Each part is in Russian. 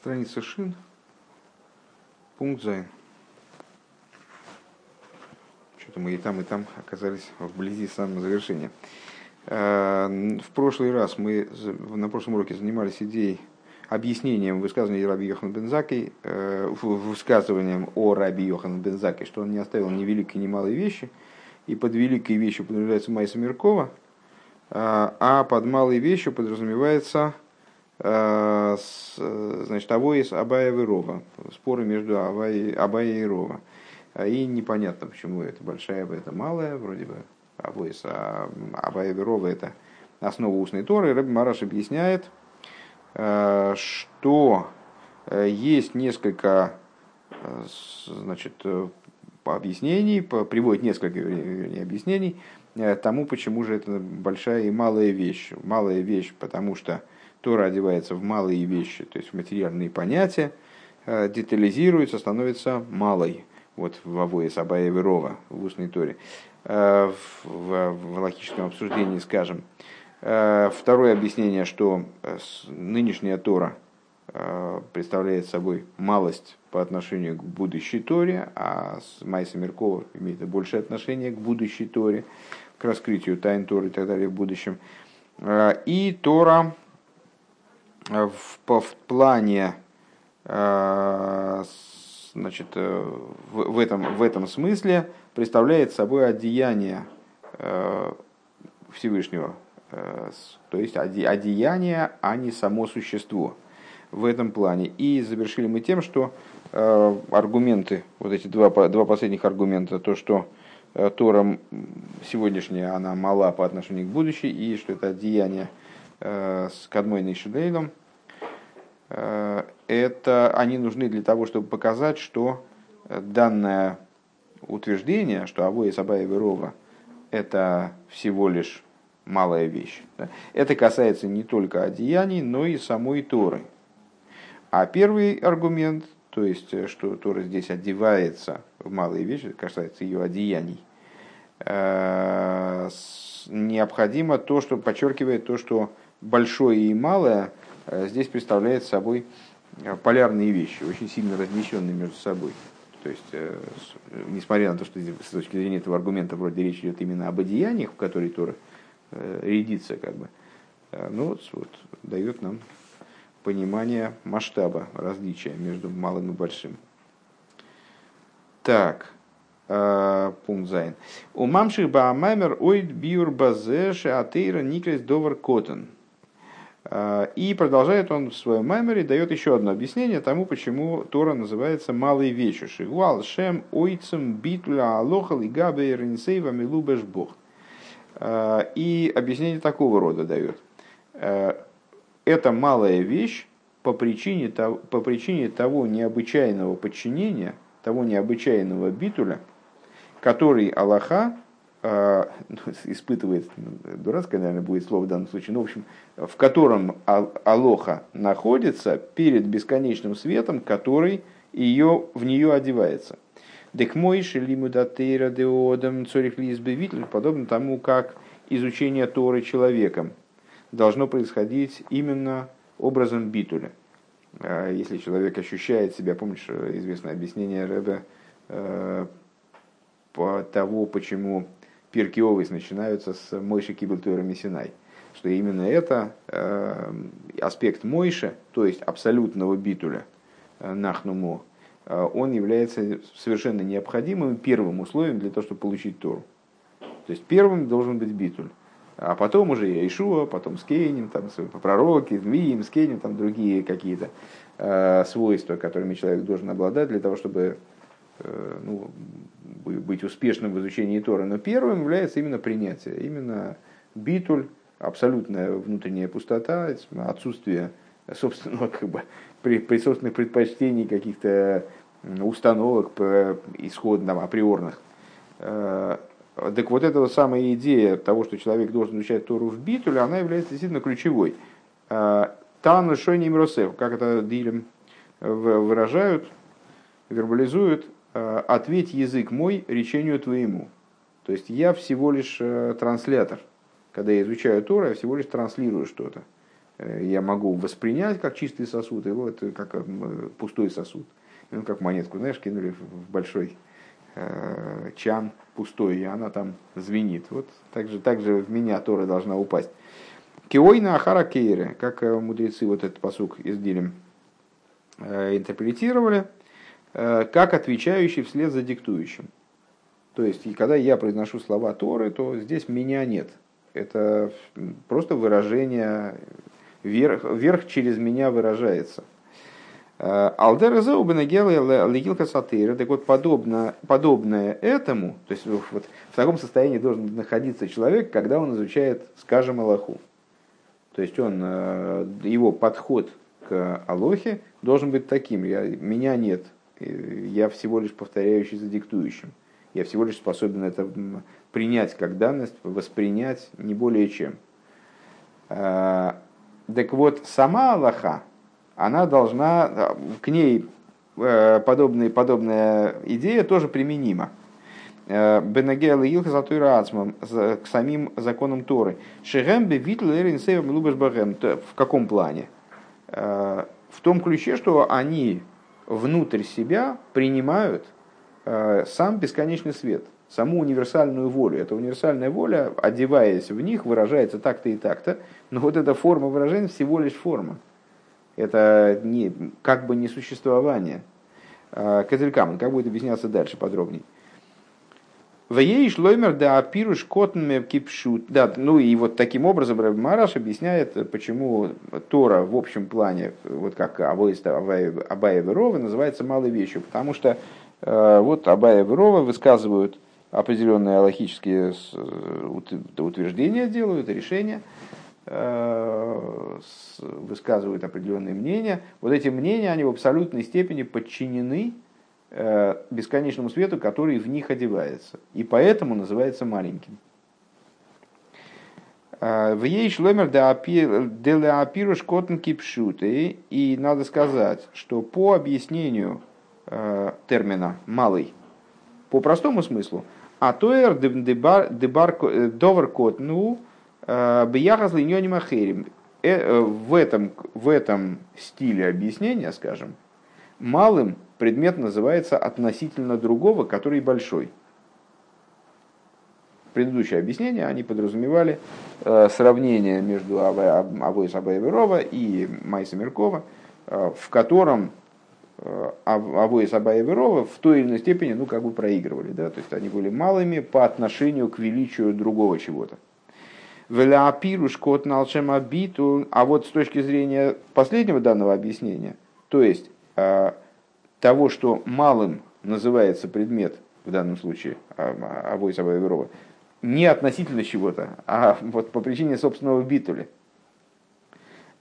Страница Шин, пункт Зайн. Что-то мы и там, и там оказались вблизи самого завершения. Э, в прошлый раз мы на прошлом уроке занимались идеей объяснением высказывания Раби Йохан Бензаки, э, высказыванием о Раби Йохан Бензаки, что он не оставил ни великой, ни малой вещи, и под великой вещью подразумевается Майса Меркова, э, а под малой вещью подразумевается значит, Авоис Абая и Рова, споры между Абая, Абая и Рова. И непонятно, почему это большая, это малая, вроде бы Авоис Абая и Рова это основа устной Торы. Раби Мараш объясняет, Э, что э, есть несколько э, значит, объяснений, приводит несколько вернее, объяснений тому, почему же это большая и малая вещь. Малая вещь, потому что Тора одевается в малые вещи, то есть в материальные понятия, детализируется, становится малой. Вот в Авое Сабая Верова в устной Торе. В, в, в логическом обсуждении, скажем, Э, второе объяснение, что э, нынешняя Тора э, представляет собой малость по отношению к будущей Торе, а Майса Меркова имеет большее отношение к будущей Торе, к раскрытию тайн Торы и так далее в будущем. И Тора в, в плане значит, в, в, этом, в этом смысле представляет собой одеяние Всевышнего Э, то есть одеяние, а не само существо в этом плане. И завершили мы тем, что э, аргументы, вот эти два, два последних аргумента, то, что э, Тора сегодняшняя, она мала по отношению к будущей, и что это одеяние с Кадмой и Шейлом, это они нужны для того, чтобы показать, что данное утверждение, что Авоя Сабая Верова это всего лишь малая вещь. Да? Это касается не только одеяний, но и самой Торы. А первый аргумент, то есть, э, что Тора здесь одевается в малые вещи, касается ее одеяний, э, необходимо то, что подчеркивает то, что большое и малое э, здесь представляет собой полярные вещи, очень сильно разнесенные между собой. То есть, несмотря на то, что с точки зрения этого аргумента вроде речь идет именно об одеяниях, в которые Тора Э, рядится как бы. Э, ну вот, вот дает нам понимание масштаба различия между малым и большим. Так, э, пункт Зайн. У мамших баамаймер ойд биур базеш атеира никрес довар котен. И продолжает он в своем маймере, дает еще одно объяснение тому, почему Тора называется малой вещью. Шигуал шем ойцем битуля алохал и габе ренсейва милубеш бог. Э, и объяснение такого рода дает. Э, это малая вещь по причине, того, по причине того необычайного подчинения, того необычайного битуля, который Аллаха э, испытывает, дурацкое, наверное, будет слово в данном случае, но, в общем, в котором Алоха находится перед бесконечным светом, который ее, в нее одевается – Дек мой шелиму датейра деодам цорих подобно тому, как изучение Торы человеком должно происходить именно образом битуля. А если человек ощущает себя, помнишь известное объяснение Рэбе э, по того, почему пирки овес начинаются с Мойши Кибельтуэра Мессинай, что именно это э, аспект Мойши, то есть абсолютного битуля, э, нахнумо, Э, он является совершенно необходимым первым условием для того, чтобы получить Тору. То есть первым должен быть битуль. А потом уже Ишуа, потом Скейним, там, пророки, Виим, Скейним, там другие какие-то э, свойства, которыми человек должен обладать для того, чтобы ну, быть успешным в изучении Тора. Но первым является именно принятие, именно битуль, абсолютная внутренняя пустота, отсутствие собственного как бы, при, при собственных предпочтений каких-то установок исходно априорных. Э, так вот эта самая идея того, что человек должен изучать Тору в битуле, она является действительно ключевой. Э, Тан Шойним Росев, как это Дилем выражают, вербализуют, э, ответь язык мой речению твоему. То есть я всего лишь транслятор. Когда я изучаю Тору, я всего лишь транслирую что-то. я могу воспринять как чистый сосуд, его это как пустой сосуд. Ну, как монетку, знаешь, кинули в большой э, чан пустой, и она там звенит. Вот так же, так же в меня Тора должна упасть. Киойна Ахара Кейре, как мудрецы вот этот посук из Дилем интерпретировали, как отвечающий вслед за диктующим. То есть, и когда я произношу слова Торы, то здесь меня нет. Это просто выражение, верх, верх через меня выражается. Алдера Зеубенагела Легилка Сатыра, так вот, подобно, подобное этому, то есть вот в таком состоянии должен находиться человек, когда он изучает, скажем, Аллаху. То есть он, э, его подход к Алохе должен быть таким. Я, меня нет, я всего лишь повторяющий за диктующим. Я всего лишь способен это принять как данность, воспринять не более чем. А, так вот, сама Аллаха, она должна, к ней э, подобная, подобная идея тоже применима. Э, Бенагел Илха Затуира Ацмам к самим законам Торы. Шехем бевитл эрин лубаш В каком плане? Э, в том ключе, что они внутрь себя принимают Э, сам бесконечный свет, саму универсальную волю. Эта универсальная воля, одеваясь в них, выражается так-то и так-то, но вот эта форма выражения всего лишь форма. Это не, как бы не существование. Э, Козелькаман, как будет объясняться дальше подробнее. В ей шлоймер да апируш котнме кипшут. Да, ну и вот таким образом Мараш объясняет, почему Тора в общем плане, вот как Абая Верова, называется малой вещью. Потому что Э, вот Абая и Верова высказывают определенные аллахические э, утверждения, делают решения, э, высказывают определенные мнения. Вот эти мнения, они в абсолютной степени подчинены бесконечному свету, который в них одевается. И поэтому называется маленьким. В ей шлемер делеапируш котн кипшуты. И надо сказать, что по объяснению Э, термина «малый» по простому смыслу. А тоэр довар кот ну э, бияхас линьоним ахерим. Э, в этом, в этом стиле объяснения, скажем, малым предмет называется относительно другого, который большой. Предыдущее объяснение, они подразумевали сравнение между Авой Сабаеверова и Майса Меркова, в котором Авои Саба и Верова в той или иной степени ну, как бы проигрывали. Да? То есть они были малыми по отношению к величию другого чего-то. А вот с точки зрения последнего данного объяснения, то есть того, что малым называется предмет, в данном случае Авой Саба и Верова, не относительно чего-то, а вот по причине собственного битуля –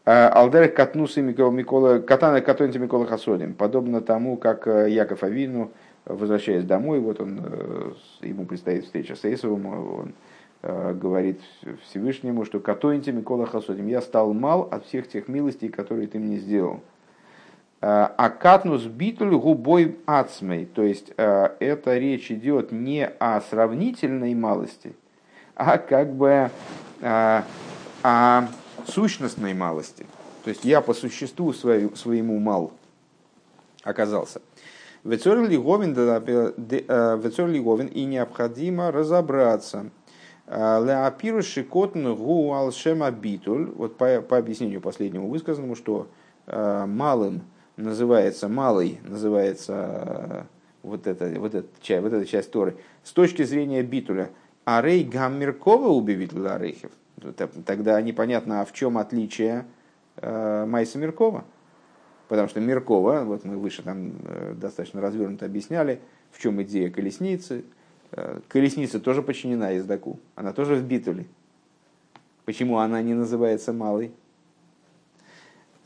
Э, Алдер катнусы Микола, катана катонти Микола Хасодим, подобно тому, как э, Яков Авину, возвращаясь домой, вот он, э, ему предстоит встреча с Эйсовым, он говорит Всевышнему, что катонти Микола Хасодим, я стал мал от всех тех милостей, которые ты мне сделал. А катнус битуль губой ацмей, то есть это речь идет не о сравнительной малости, а как бы о сущностной малости. То есть я по существу своему мал оказался. Вецор Лиговин и необходимо разобраться. Леапиру шикотн гу алшема битуль. Вот по, по объяснению последнему высказанному, что э, малым называется, малый называется вот эта, вот, эта, вот эта часть Торы, с точки зрения битуля. Арей гаммеркова убивит ларейхев. Тогда непонятно, а в чем отличие э, Майса Меркова. Потому что Меркова, вот мы выше там э, достаточно развернуто объясняли, в чем идея колесницы. Э, колесница тоже подчинена ездаку, она тоже в битуле. Почему она не называется малой?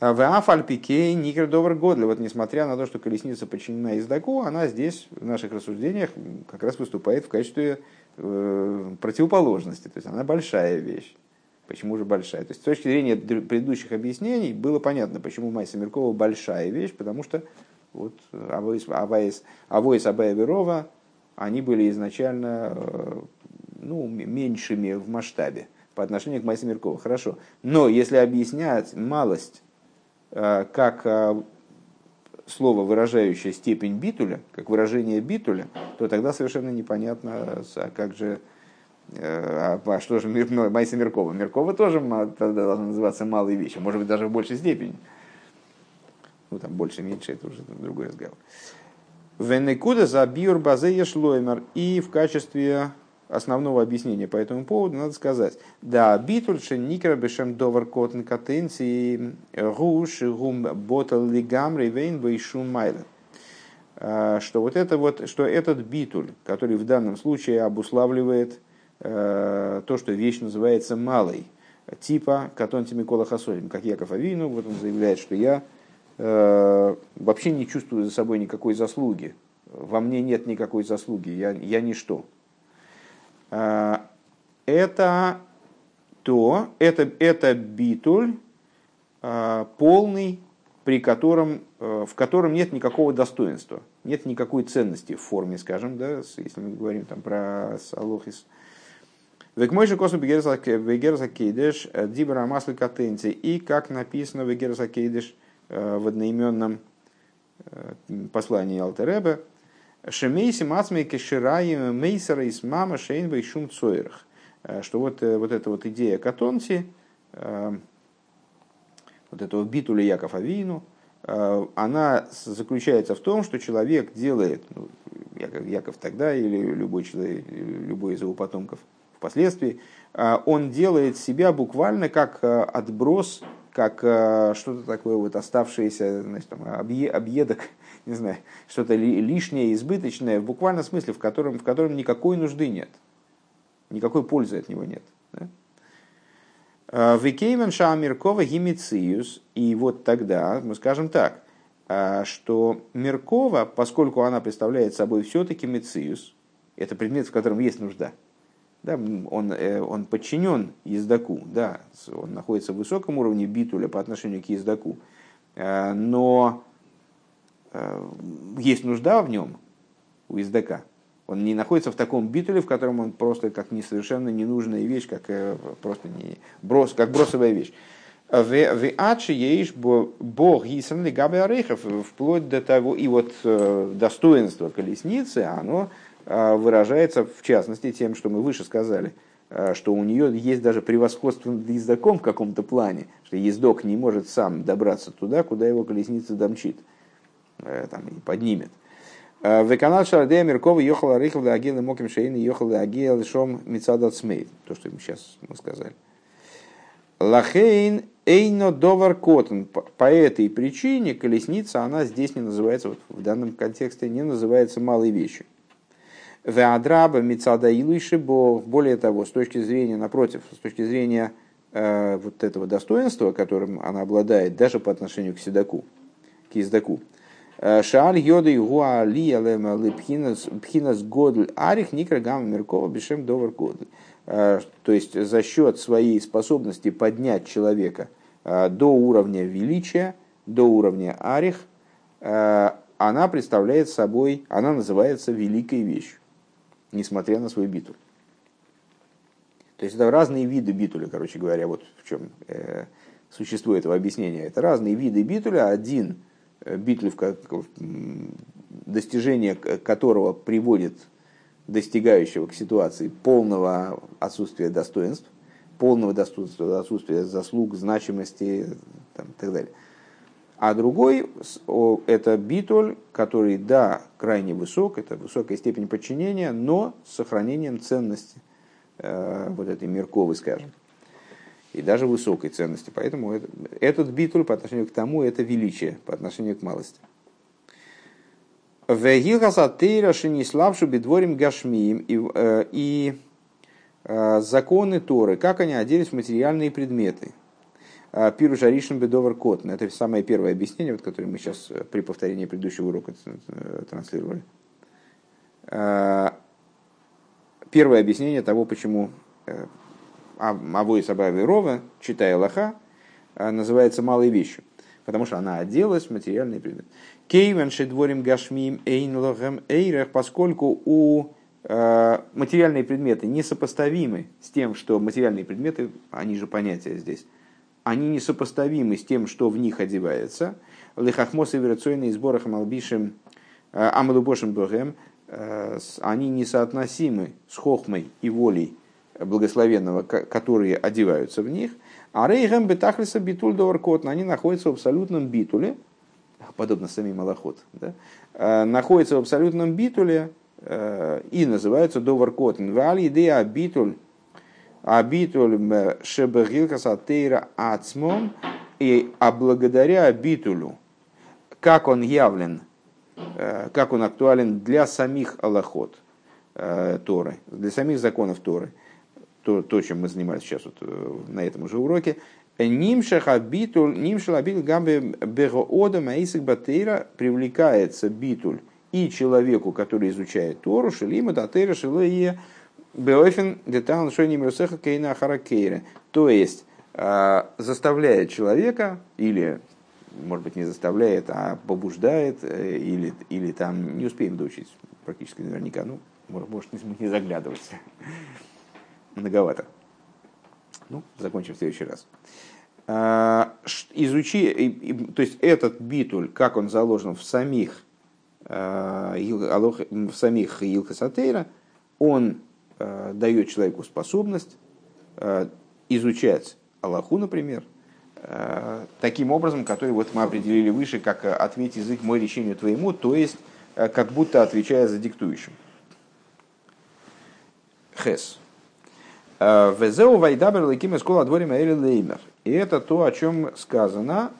А в Афальпике Никер Добр Годли. Вот несмотря на то, что колесница подчинена ездаку, она здесь в наших рассуждениях как раз выступает в качестве противоположности. То есть она большая вещь. Почему же большая? То есть с точки зрения предыдущих объяснений было понятно, почему Майса Меркова большая вещь, потому что вот Авоис, Авоис, Авоис Абая Верова, они были изначально э, ну, меньшими в масштабе. по отношению к Майсе Меркова. Хорошо. Но если объяснять малость э, как э, слово, выражающее степень битуля, как выражение битуля, то тогда совершенно непонятно, а как же, а, а что же Майса Меркова? Меркова тоже тогда должна называться малой вещью, может быть, даже в большей степени. Ну, там больше, меньше, это уже другой разговор. Венекуда за биур базе шлоймер. И в качестве основного объяснения по этому поводу надо сказать, да, битульше никра бешем довар котен катенции руш гум ботал лигамри вейн бейшум майла. А, что вот это вот, что этот битуль, который в данном случае обуславливает э, то, что вещь называется малой, типа катонти Микола Хасолим, как Яков Авину, вот он заявляет, что я э, вообще не чувствую за собой никакой заслуги, во мне нет никакой заслуги, я, я ничто. Э, это то, это, это битуль э, полный, при котором, э, в котором нет никакого достоинства, нет никакой ценности в форме, скажем, да, если мы говорим там про Салохис. Век мой же косу Вегерса Кейдеш, Дибра Маслы Катенци, и как написано Вегерса Кейдеш в одноименном послании Алтереба, Шемейси мацмей кешираем мейсера из мама шейнба и шум цойрах. Э, что вот, э, вот эта вот идея катонти, э, вот этого битуля Яков Авину, она заключается в том, что человек делает, ну, Яков, Яков тогда или любой, человек, любой из его потомков впоследствии, он делает себя буквально как отброс, как что-то такое вот оставшееся, значит, там, объедок не знаю, что-то лишнее, избыточное, в буквальном смысле, в котором, в котором никакой нужды нет, никакой пользы от него нет. А, וכיוון שהמרכבה היא מציאות, и вот тогда мы скажем так, а, что מרכבה, поскольку она представляет собой все-таки מציאות, это предмет, в котором есть нужда, да, он, э, он подчинен ездаку, да, он находится в высоком уровне битуля по отношению к ездаку, а, но есть нужда в нем, у издока. Он не находится в таком битуле, в котором он просто как не совершенно ненужная вещь, как э, просто не брос, как бросовая вещь. Бог гисан габе орехов, вплоть до того, и вот э, достоинство колесницы, оно выражается в частности тем, что мы выше сказали, что у нее есть даже превосходство над ездоком в каком-то плане, что ездок не может сам добраться туда, куда его колесница домчит. Э, там, и поднимет. Э, Веканал Шарадея Меркова ехал Рихал Агил и Моким Шейн ехал Агил Шом Мицадат Смейт. То, что мы сейчас мы сказали. Лахейн Эйно Довар Котен. По этой причине колесница, она здесь не называется, вот в данном контексте, не называется малой вещью. Веадраба Мицада Илышибо. Более того, с точки зрения, напротив, с точки зрения э, вот этого достоинства, которым она обладает, даже по отношению к седаку, к ездаку, Шааль йоды гуа ли пхинас годль арих никра гамма меркова бешем довар годль. То есть за счет своей способности поднять человека э, до уровня величия, до уровня арих, э, она представляет собой, она называется великой вещью, несмотря на свою битуль. То есть это разные виды битуля, короче говоря, вот в чем э, существует этого объяснения. Это разные виды битуля. Один – битвы, достижение которого приводит достигающего к ситуации полного отсутствия достоинств, полного отсутствия, отсутствия заслуг, значимости и так далее. А другой – это битуль, который, да, крайне высок, это высокая степень подчинения, но с сохранением ценности э, вот этой мерковой, скажем и даже высокой ценности. Поэтому это, этот битуль по отношению к тому это величие, по отношению к малости. славшу бедворим гашмием и, э, э, законы Торы, как они оделись в материальные предметы. Э, Пиру Жаришин Бедовар Котн. Это самое первое объяснение, вот, которое мы сейчас при повторении предыдущего урока транслировали. Первое объяснение того, почему Авой Сабави Рова, читая Лоха, а, называется малой вещью, потому что она оделась в материальный предмет. Кейвен шедворим гашмим эйн лохем эйрех, поскольку у материальные предметы несопоставимы с тем, что материальные предметы, они же понятия здесь, они несопоставимы с тем, что в них одевается. Лихахмос и верационные сборы хамалбишем амалубошем богем, они несоотносимы с хохмой и волей благословенного, которые одеваются в них. А рейгем бетахлиса битуль доваркотн, они находятся в абсолютном битуле, подобно самим Малахот, да, находятся в абсолютном битуле, и называются довар котен. Вали идея абитуль, абитуль шебегилка сатейра ацмом, и а благодаря абитулю, как он явлен, э, как он актуален для самих Аллахот э, Торы, для самих законов Торы, то, то чем мы занимались сейчас вот э, на этом уже уроке, Нимшах абитуль, нимшал абитуль гамбе бегоода маисик батейра привлекается битуль и человеку, который изучает Тору, шелима датейра шелые беофен детал шойни мирусеха кейна харакейра. То есть, а, заставляет человека, или, может быть, не заставляет, а побуждает, э, или, или там, не успеем доучить практически наверняка, ну, может, может не заглядываться. Многовато. Ну, закончим в следующий раз. А, изучи, то есть этот битуль, как он заложен в самих Э, в самих Илхасатейра, он э, дает человеку способность изучать Аллаху, например, таким образом, который вот мы определили выше, как «ответь язык мой решению твоему», то есть как будто отвечая за диктующим. Хес. Везеу вайдабер леким эскола дворим леймер. И это то, о чем сказано,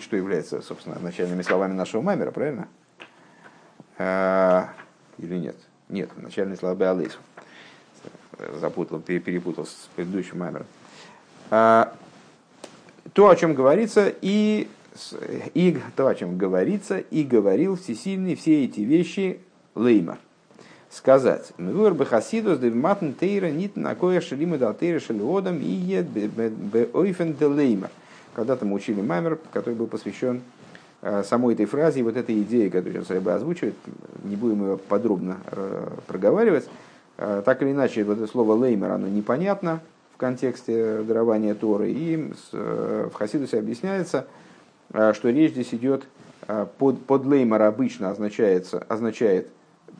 что является, собственно, начальными словами нашего маймера, правильно? А, или нет? Нет, начальные слова Беалейсу. Запутал, перепутал с предыдущим маймером. А, то, о чем говорится, и, и то, о чем говорится, и говорил всесильный все эти вещи Леймар. Сказать, мы выбор бы хасидус девматн тейра нит на кое шелима дал тейра шелиодам и ед бе ойфен де леймар. Когда-то мы учили маймер, который был посвящен Э, самой этой фразе и вот этой идеи, которую сейчас Рэба озвучивает, не будем ее подробно э, проговаривать. Э, так или иначе, вот это слово «леймер», оно непонятно в контексте дарования Торы, и в Хасидусе объясняется, что речь здесь идет под, под леймер обычно означает, означает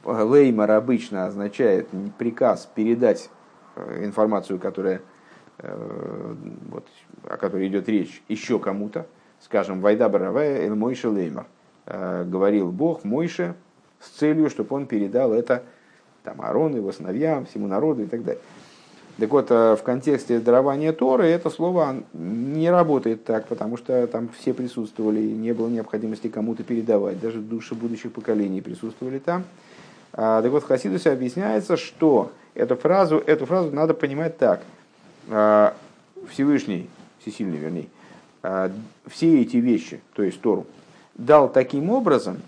леймер обычно означает приказ передать информацию, которая, вот, о которой идет речь, еще кому-то, скажем, Вайда Баравая Эль Мойше Леймер, э, говорил Бог Мойше с целью, чтобы он передал это там, Аарону, его сыновьям, всему народу и так далее. Так вот, э, в контексте дарования Торы это слово не работает так, потому что там все присутствовали, и не было необходимости кому-то передавать, даже души будущих поколений присутствовали там. А, так вот, в Хасидусе объясняется, что эту фразу, эту фразу надо понимать так. А, Всевышний, всесильный вернее, а, все эти вещи, то есть Тору, дал таким образом,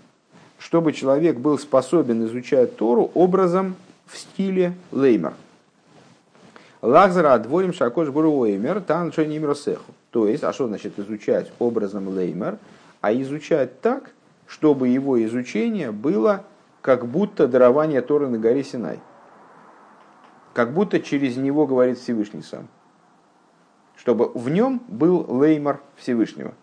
чтобы человек был способен изучать Тору образом в стиле леймер. Лахзара отворим шакош буруэймер тан росеху. То есть, а что значит изучать образом леймер? А изучать так, чтобы его изучение было как будто дарование Торы на горе Синай. Как будто через него говорит Всевышний сам чтобы в нем был леймар Всевышнего.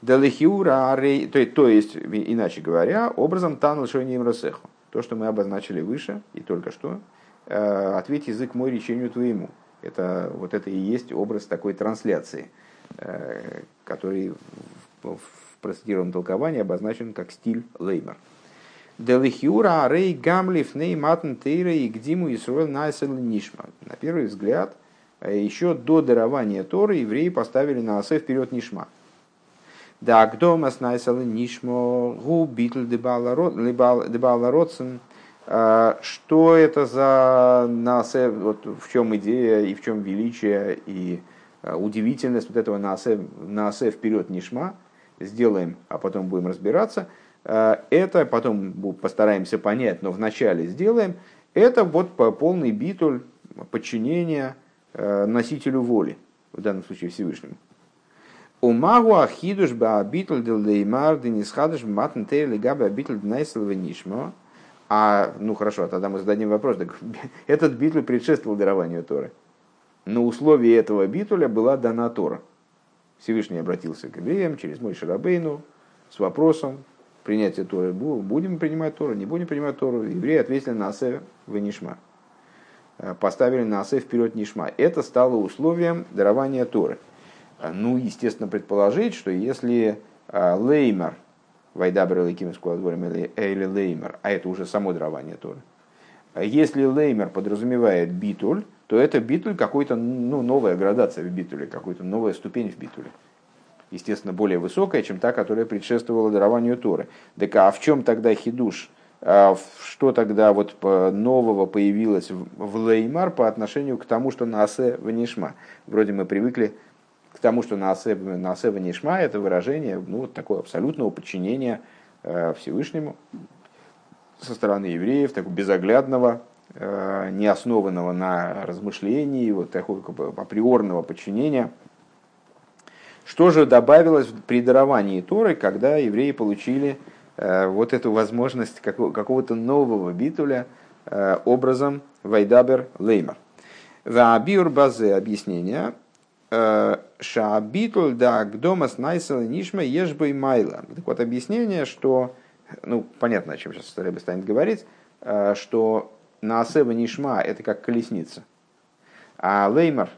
Далехиура, то, то есть, иначе говоря, образом тан лишением росеху. То, что мы обозначили выше и только что, э, ответь язык мой речению твоему. Это, вот это и есть образ такой трансляции, э, который в процитированном толковании обозначен как стиль леймар. Делихиура арей гамлиф ней матн тейра и гдиму Исруэл найсел нишма. На первый взгляд, а еще до дарования Торы евреи поставили на осе вперед Нишма. Да, кто снайсал Нишмо гу битл дебала родсен. А, что это за насе, вот в чем идея и в чем величие и а, удивительность вот этого насе, насе вперед Нишма. Сделаем, а потом будем разбираться. Это потом постараемся понять, но вначале сделаем. Это вот полный битуль подчинения Э, носителю воли, в данном случае Всевышнему. Умагу ахидуш ба абитл дел деймар денисхадыш матн тейли габа абитл днайсел нишмо. А, ну хорошо, тогда мы зададим вопрос. Так, этот битуль предшествовал дарованию Торы. На условии этого битуля была дана Тора. Всевышний обратился к евреям через мой Шарабейну с вопросом принятия Торы. Будем принимать Тору, не будем принимать Тору. Евреи ответили на Асе в Нишма. Э, поставили на Асе вперед Нишма. Это стало условием дарования Торы. Э, ну, естественно, предположить, что если э, Леймер, Вайдабер Лейким или Леймер, а это уже само дарование Торы, если Леймер подразумевает битуль, то это битуль какой-то, ну, новая градация в битуле, какая-то новая ступень в битуле. Естественно, более высокая, чем та, которая предшествовала дарованию Торы. Так а в чем тогда хидуш? А что тогда вот нового появилось в Леймар по отношению к тому, что на Асе в Нишма? Вроде мы привыкли к тому, что на Асе, на Асе в Нишма это выражение ну, вот такого абсолютного подчинения э, Всевышнему со стороны евреев, такого безоглядного Э, не основанного на размышлении, вот такого априорного подчинения. Что же добавилось при даровании Торы, когда евреи получили э, вот эту возможность какого-то нового битуля э, образом Вайдабер Леймар. Ваабиур базе объяснение. Шаабитуль да гдомас найсел нишма ешбой майла. Так вот объяснение, что, ну понятно, о чем сейчас Рэбе станет говорить, что на Асева Нишма это как колесница. А Леймар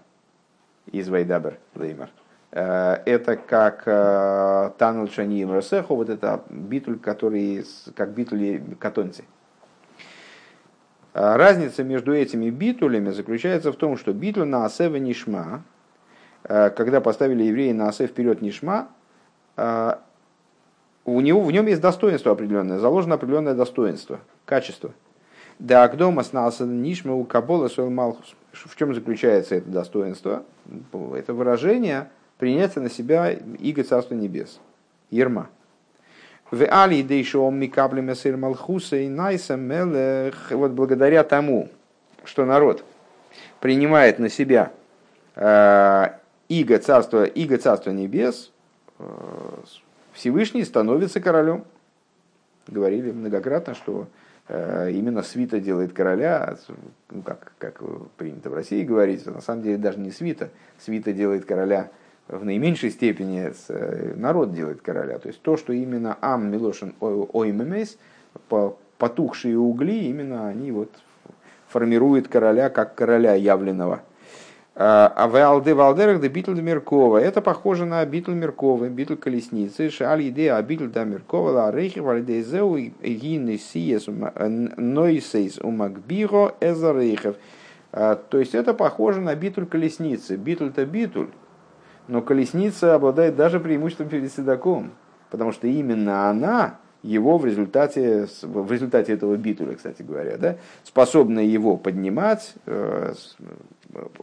из Вайдабер, Леймар, э, это как э, Танул Шаниим Росеху, вот это битуль, который как битули катонцы. Э, разница между этими битулями заключается в том, что битуль на Асева Нишма, когда поставили евреи на Асе вперед Нишма, у него, в нем есть достоинство определенное, заложено определенное достоинство, качество – да Агдома снался Нишма у Кабола Малхус. В чем заключается это достоинство? Это выражение принятия на себя Иго Царства Небес. Ерма. В Али Дейшом Микабли Месир Малхуса и Найса Мелех. Вот благодаря тому, что народ принимает на себя э, Иго Царства, Иго Царства Небес, э, Всевышний становится королем. Говорили многократно, что Э, именно свита делает короля, ну, как, как принято в России говорить, на самом деле даже не свита. Свита делает короля в наименьшей степени, э, народ делает короля. То есть то, что именно Ам Милошин Оймемес, потухшие угли, именно они вот формируют короля как короля явленного – אבל זה על דרך הביטול דמרכבה. Это похоже на ביטול מרכבה, ביטול колесницы. שעל ידי הביטול דמרכבה לרוכב, על ידי זה היא נושאת ומגביהה את הרוכב. А, то есть это похоже на ביטול колесницы. ביטול -то ביטול, но колесница обладает даже преимуществом перед седаком, потому что именно она его в результате, в результате этого ביטול я, кстати говоря, да, способна его поднимать, э,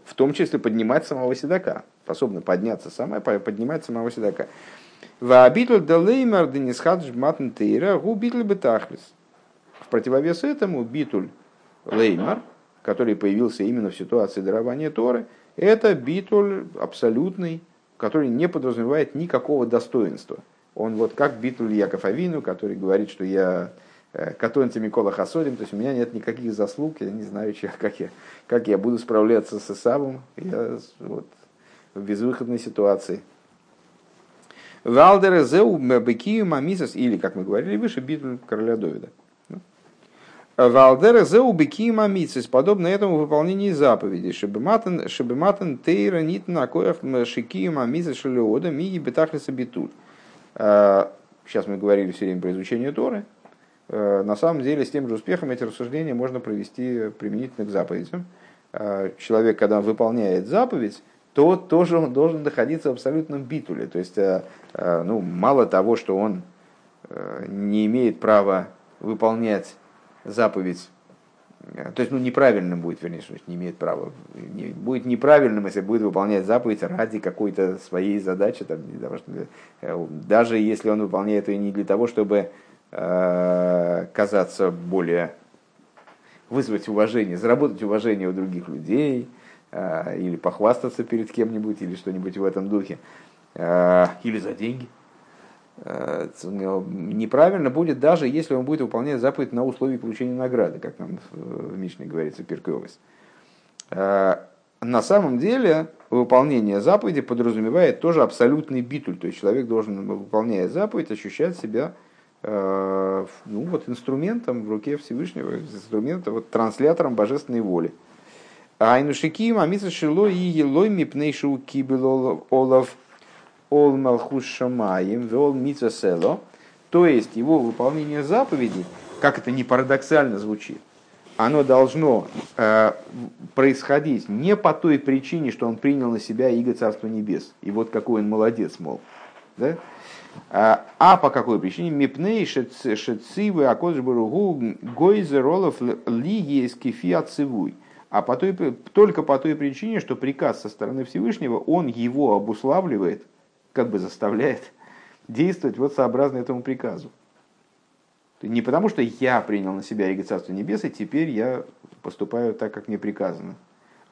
в том числе поднимать самого седока, способна подняться сама, поднимать самого седока. Ваабитль делеймар денисхадж матн тейра гу битль бетахлис. В противовес этому битуль леймар, который появился именно в ситуации дарования Торы, это битуль абсолютный, который не подразумевает никакого достоинства. Он вот как битуль Яков Авину, который говорит, что я Э, Катонти Микола Хасодим, то есть у меня нет никаких заслуг, я не знаю, как я, как я буду справляться с Исавом, я вот, в безвыходной ситуации. Валдер Зеу Бекию Мамисас, или, как мы говорили выше, битву короля Довида. Валдер Зеу Бекию Мамисас, подобно этому выполнению заповедей. Шебематан Шебематан Тейра Нитна Коях Шикию Мамисас Шелеода Миги Бетахлиса Битуль. Э, сейчас мы говорили все время про изучение Торы, Э, на самом деле с тем же успехом эти рассуждения можно провести применительно к заповедям. Э, человек, когда выполняет заповедь, то тоже он должен находиться в абсолютном битуле. То есть, ну, мало того, что он не имеет права выполнять заповедь, то есть, ну, неправильным будет, вернее, что не имеет права, не, будет неправильным, если будет выполнять заповедь ради какой-то своей задачи, там, даже если он выполняет ее не для того, чтобы Э, казаться более, вызвать уважение, заработать уважение у других людей, э, или похвастаться перед кем-нибудь, или что-нибудь в этом духе, э, или за деньги. Э, неправильно будет даже если он будет выполнять заповедь на условии получения награды, как нам в Мишне говорится, Пирковис. Э, на самом деле выполнение заповеди подразумевает тоже абсолютный битуль, то есть человек должен, выполняя заповедь, ощущать себя э, ну, вот инструментом в руке Всевышнего, инструментом, вот, транслятором божественной воли. Айнушиким, амиса шило и елой мипнейшу кибел олов ол малхус шамаем, вел село, то есть его выполнение заповедей, как это не парадоксально звучит, оно должно э, происходить не по той причине, что он принял на себя иго Царства Небес, и вот какой он молодец, мол, да? а, а по какой причине? Мипней шецивы акоджбаругу гойзеролов лиги скифи отцевуй. А по той, только по той причине, что приказ со стороны Всевышнего, он его обуславливает как бы заставляет действовать вот сообразно этому приказу. Не потому, что я принял на себя Иго Царство Небес, и теперь я поступаю так, как мне приказано,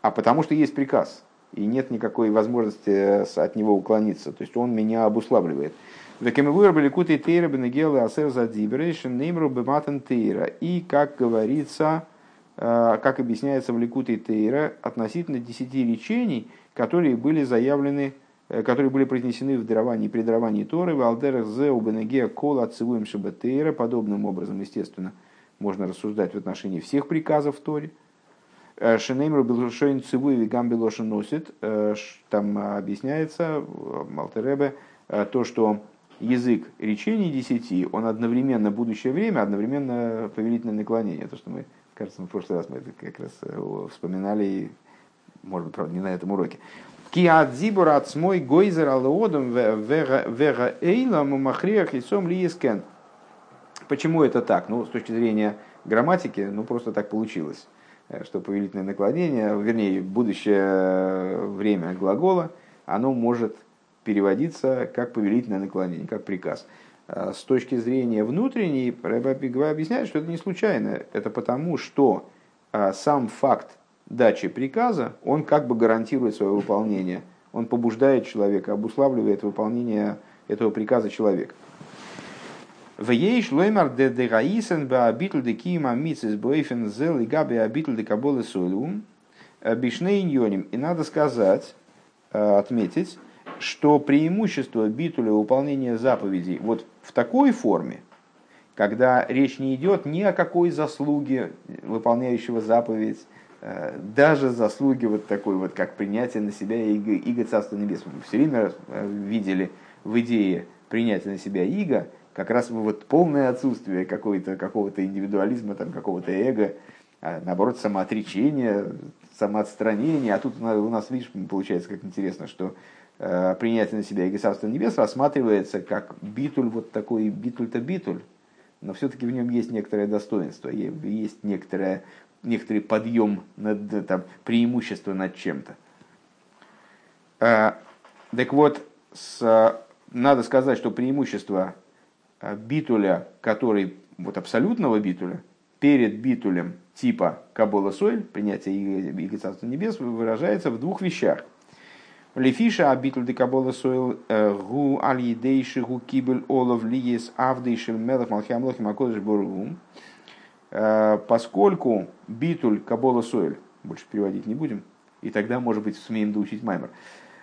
а потому что есть приказ, и нет никакой возможности от него уклониться. То есть он меня обуславливает. И, как говорится, э, как объясняется в Ликуте Тейра, относительно десяти речений, которые были заявлены Э, которые были произнесены в даровании и при Торы, в Алдерах Зе Убенегея Кола Ацивуем Шабатейра. Подобным образом, естественно, можно рассуждать в отношении всех приказов в Торе. Э, Шенеймру Белушойн Цивуй Вигам Белошин носит. Э, там объясняется Малтеребе то, что язык речений десяти, он одновременно будущее время, одновременно повелительное наклонение. То, что мы, кажется, в прошлый раз мы это как раз вспоминали, может быть, правда, не на этом уроке. Киадзибур от смой гойзер алоодом вега эйлам махриях лицом лиескен. Почему это так? Ну, с точки зрения грамматики, ну, просто так получилось, э, что повелительное наклонение, вернее, будущее время глагола, оно может переводиться как повелительное наклонение, как приказ. Э, с точки зрения внутренней, объясняет, что это не случайно. Это потому, что э, сам факт дачи приказа, он как бы гарантирует свое выполнение. Он побуждает человека, обуславливает выполнение этого приказа человека. В ейш лоймар де де гаисен бе абитл де кима мицис бойфен зел и габи абитл де каболы солюм э, бишнейньоним. И надо сказать, э, отметить, что преимущество битуля выполнения заповедей вот в такой форме, когда речь не идет ни о какой заслуге выполняющего заповедь, даже заслуги вот такой вот, как принятие на себя иго, иго Царства Небес. Мы все время э, видели в идее принятия на себя иго как раз вот полное отсутствие какого-то какого индивидуализма, там, какого-то эго, а наоборот, самоотречение, самоотстранение. А тут у нас, видишь, получается как интересно, что э, принятие на себя иго Царства Небес рассматривается как битуль, вот такой битуль-то битуль, но все-таки в нем есть некоторое достоинство, есть некоторое некоторый подъем, над, там, преимущество над чем-то. А, так вот, с, надо сказать, что преимущество а, битуля, который, вот абсолютного битуля, перед битулем типа Кабола Соль, принятие Иго Царства Небес, выражается в двух вещах. Лефиша абитуль де Кабола Сойл э, гу аль гу кибель олов лиес авдейшил мелах малхиам лохим акодыш боргум. Э, поскольку битуль кабола соэль, больше переводить не будем, и тогда, может быть, сумеем доучить маймер.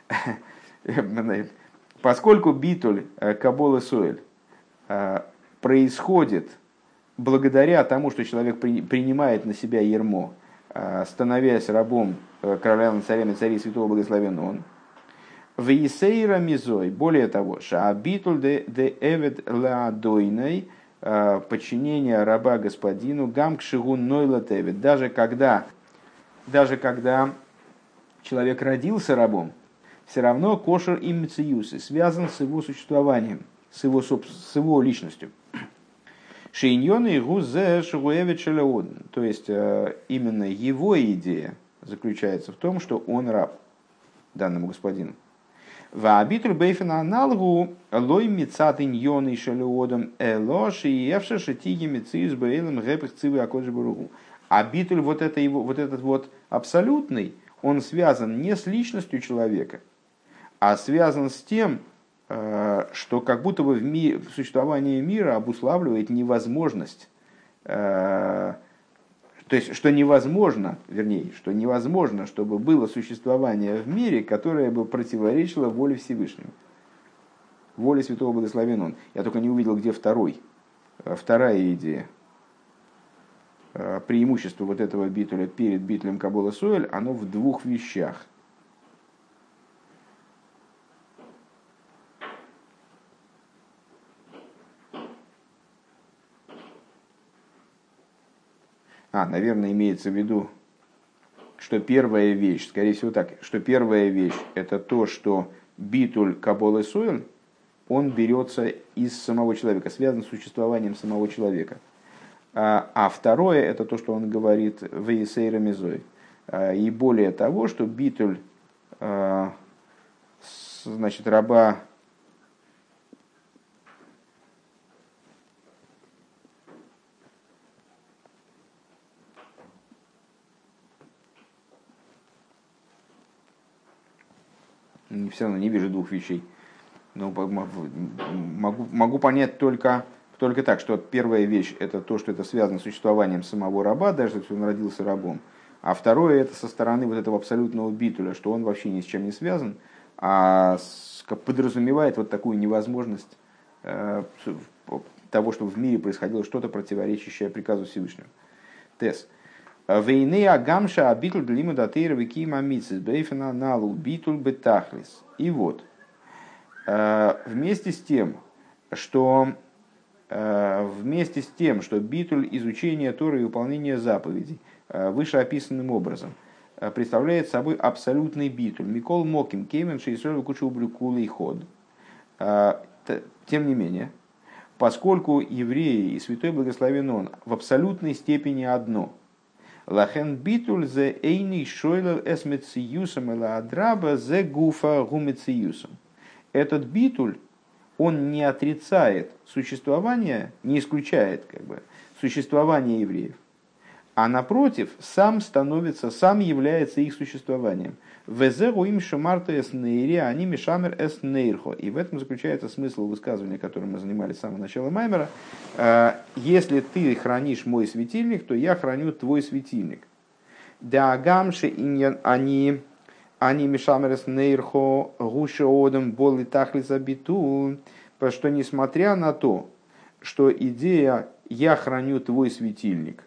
Поскольку битуль э, кабола соэль э, происходит благодаря тому, что человек принимает на себя ермо, становясь рабом короля царями царей святого благословен он, в Исейра Мизой, более того, Шаабитуль де Эвед Ладойной, Э, подчинения раба господину гамкшигу нойлатевит. Даже когда, даже когда человек родился рабом, все равно кошер и мециюсы связан с его существованием, с его, с его личностью. Шейньон и гузе шуэвит То есть э, именно его идея заключается в том, что он раб данному господину. Ваабитуль бейфен аналгу лой мицат иньон и шалеодом элош и евша шатиги мициз бейлем гэпых цивы акоджи. А битуль вот, это его, вот этот вот абсолютный, он связан не с личностью человека, а связан с тем, что как будто бы в ми... существование мира обуславливает невозможность то есть, что невозможно, вернее, что невозможно, чтобы было существование в мире, которое бы противоречило воле Всевышнего. Воле Святого Благословен Он. Я только не увидел, где второй, э, вторая идея. Э, преимущество вот этого битуля перед битулем Кабола Соэль, оно в двух вещах – А, наверное, имеется в виду, что первая вещь, скорее всего так, что первая вещь это то, что битуль Кабол и он берется из самого человека, связан с существованием самого человека. А, а второе это то, что он говорит в Есейра Мизой. А, и более того, что битуль а, значит, раба все равно не вижу двух вещей. Но могу, могу понять только, только так, что первая вещь это то, что это связано с существованием самого раба, даже если он родился рабом. А второе это со стороны вот этого абсолютного битуля, что он вообще ни с чем не связан, а подразумевает вот такую невозможность э, того, чтобы в мире происходило что-то противоречащее приказу Всевышнего. Тесс. Вейны агамша абитуль длиму датейра викима митсис бейфена налу битуль бетахлис. И вот, э, вместе с тем, что э, вместе с тем, что битуль изучения Торы и выполнения заповедей э, вышеописанным образом представляет собой абсолютный битуль. Микол Моким, Кеймен, Шейсоль, Кучу, Брюкула и Ход. Тем не менее, поскольку евреи и Святой Благословен Он в абсолютной степени одно – Лахен битуль зе эйни шойлер эс мециюсом или адраба зе гуфа гумециюсом. Этот битуль, он не отрицает существование, не исключает как бы, существование евреев, а напротив, сам становится, сам является их существованием – Везеру им шамарта эс нейри, они мишамер эс нейрхо. И в этом заключается смысл высказывания, которым мы занимались с самого начала Маймера. «Э, если ты хранишь мой светильник, то я храню твой светильник. Да гамши иньян они они мишамер эс нейрхо гуша одам боли тахли забиту. Потому что несмотря на то, что идея «я храню твой светильник»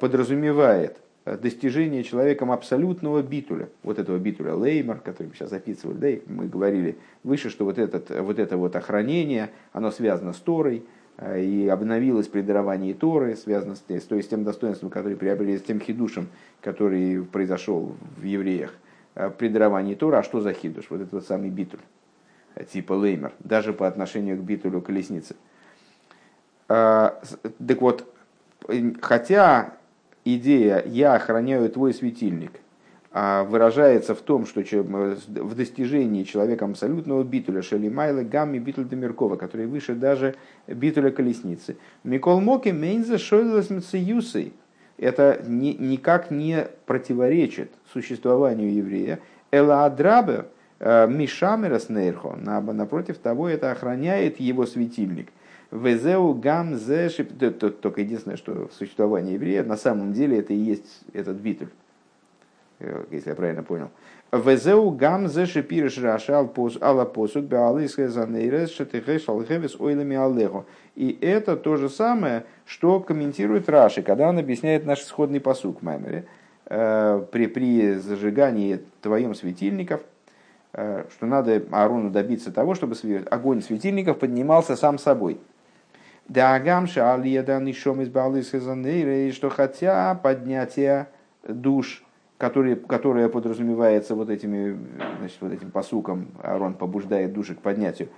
подразумевает Э, достижение человеком абсолютного битуля, вот этого битуля Леймар, который мы сейчас описывали, да, и мы говорили выше, что вот, этот, вот это вот охранение, оно связано с Торой, э, и обновилось при даровании Торы, связано с, то есть, с тем достоинством, которое приобрели, с тем хидушем, который произошел в евреях э, при даровании Торы. А что за хидуш? Вот этот вот самый битуль, типа Леймер, даже по отношению к битулю колесницы. Так вот, хотя идея «я охраняю твой светильник» а выражается в том, что в достижении человеком абсолютного битуля Шелимайла Гамми Битуль Демиркова, который выше даже битуля колесницы. Микол Моки Мейнза Шойлас Мциюсой. Это ни, никак не противоречит существованию еврея. Эла Адрабе э, Мишамерас Нейрхо. Напротив того, это охраняет его светильник. Везеу гам зе Только единственное, что в существовании еврея на самом деле это и есть этот битуль, э, если я правильно понял. Везеу гам зе шипириш рашал ала посуд беалисхе занейрес шетихеш алхевес ойлами аллехо. И это то же самое, что комментирует Раши, когда он объясняет наш исходный посук Маймере. Э, при, при зажигании твоем светильников, э, что надо Аарону добиться того, чтобы огонь светильников поднимался сам собой. Дагамша алиеда нишом из балысы что хотя поднятие душ, которые, которое подразумевается вот, этими, значит, вот этим посуком, Арон побуждает души к поднятию.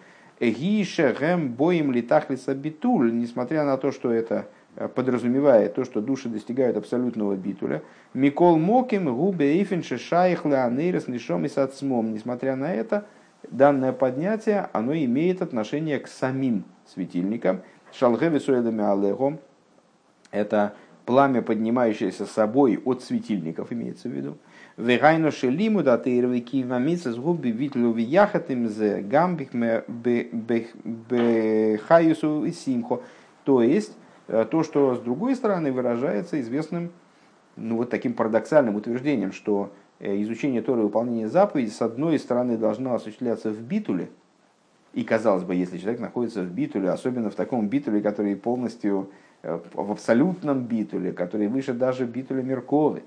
Эгиша гэм боим литахлиса битуль, несмотря на то, что это подразумевает то, что души достигают абсолютного битуля. Микол моким губе ифин шишаих леонейрес нишом и сацмом. Несмотря на это, данное поднятие, оно имеет отношение к самим светильникам, Шалгеви суэдами алехом – это пламя, поднимающееся собой от светильников, имеется в виду. Вегайно шелиму да тейровый кивмамица с губи витлю вияхатым зе гамбих бехаюсу и симхо. То есть, э, то, что с другой стороны выражается известным, ну вот таким парадоксальным утверждением, что э, изучение Торы и выполнение заповедей с одной стороны должно осуществляться в битуле, и казалось бы, если человек находится в битуле, особенно в таком битуле, который полностью э, в абсолютном битуле, который выше даже битуля Мерковы,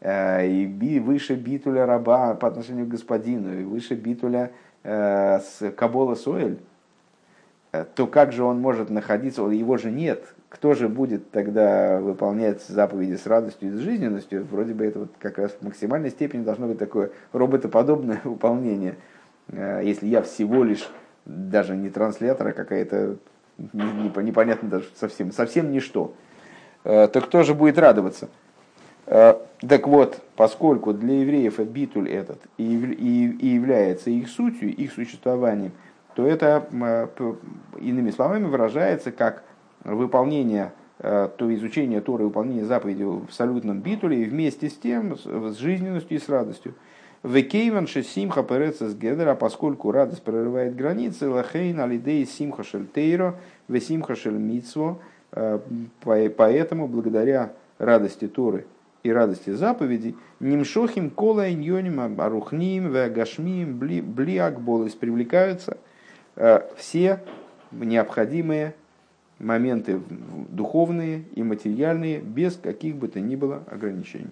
э, и выше битуля раба по отношению к господину, и выше битуля э, с Кабола Соэль, то как же он может находиться, его же нет, кто же будет тогда выполнять заповеди с радостью и с жизненностью? Вроде бы это вот как раз в максимальной степени должно быть такое роботоподобное выполнение. Если я всего лишь даже не транслятор, а какая-то непонятно даже совсем, совсем ничто, э, то кто же будет радоваться? Э, так вот, поскольку для евреев битуль этот и, и, является их сутью, их существованием, то это, э, иными словами, выражается как выполнение, то изучение Торы, выполнение заповедей в абсолютном битуле и вместе с тем, с жизненностью и с радостью. Векейван симха переца с гедера, поскольку радость прорывает границы, лахейн алидей симха шельтейро, ве симха шельмитсво, э, поэтому благодаря радости Торы и радости заповедей, нимшохим кола иньоним арухним вегашмим бли, бли акболис привлекаются э, все необходимые моменты духовные и материальные без каких бы то ни было ограничений.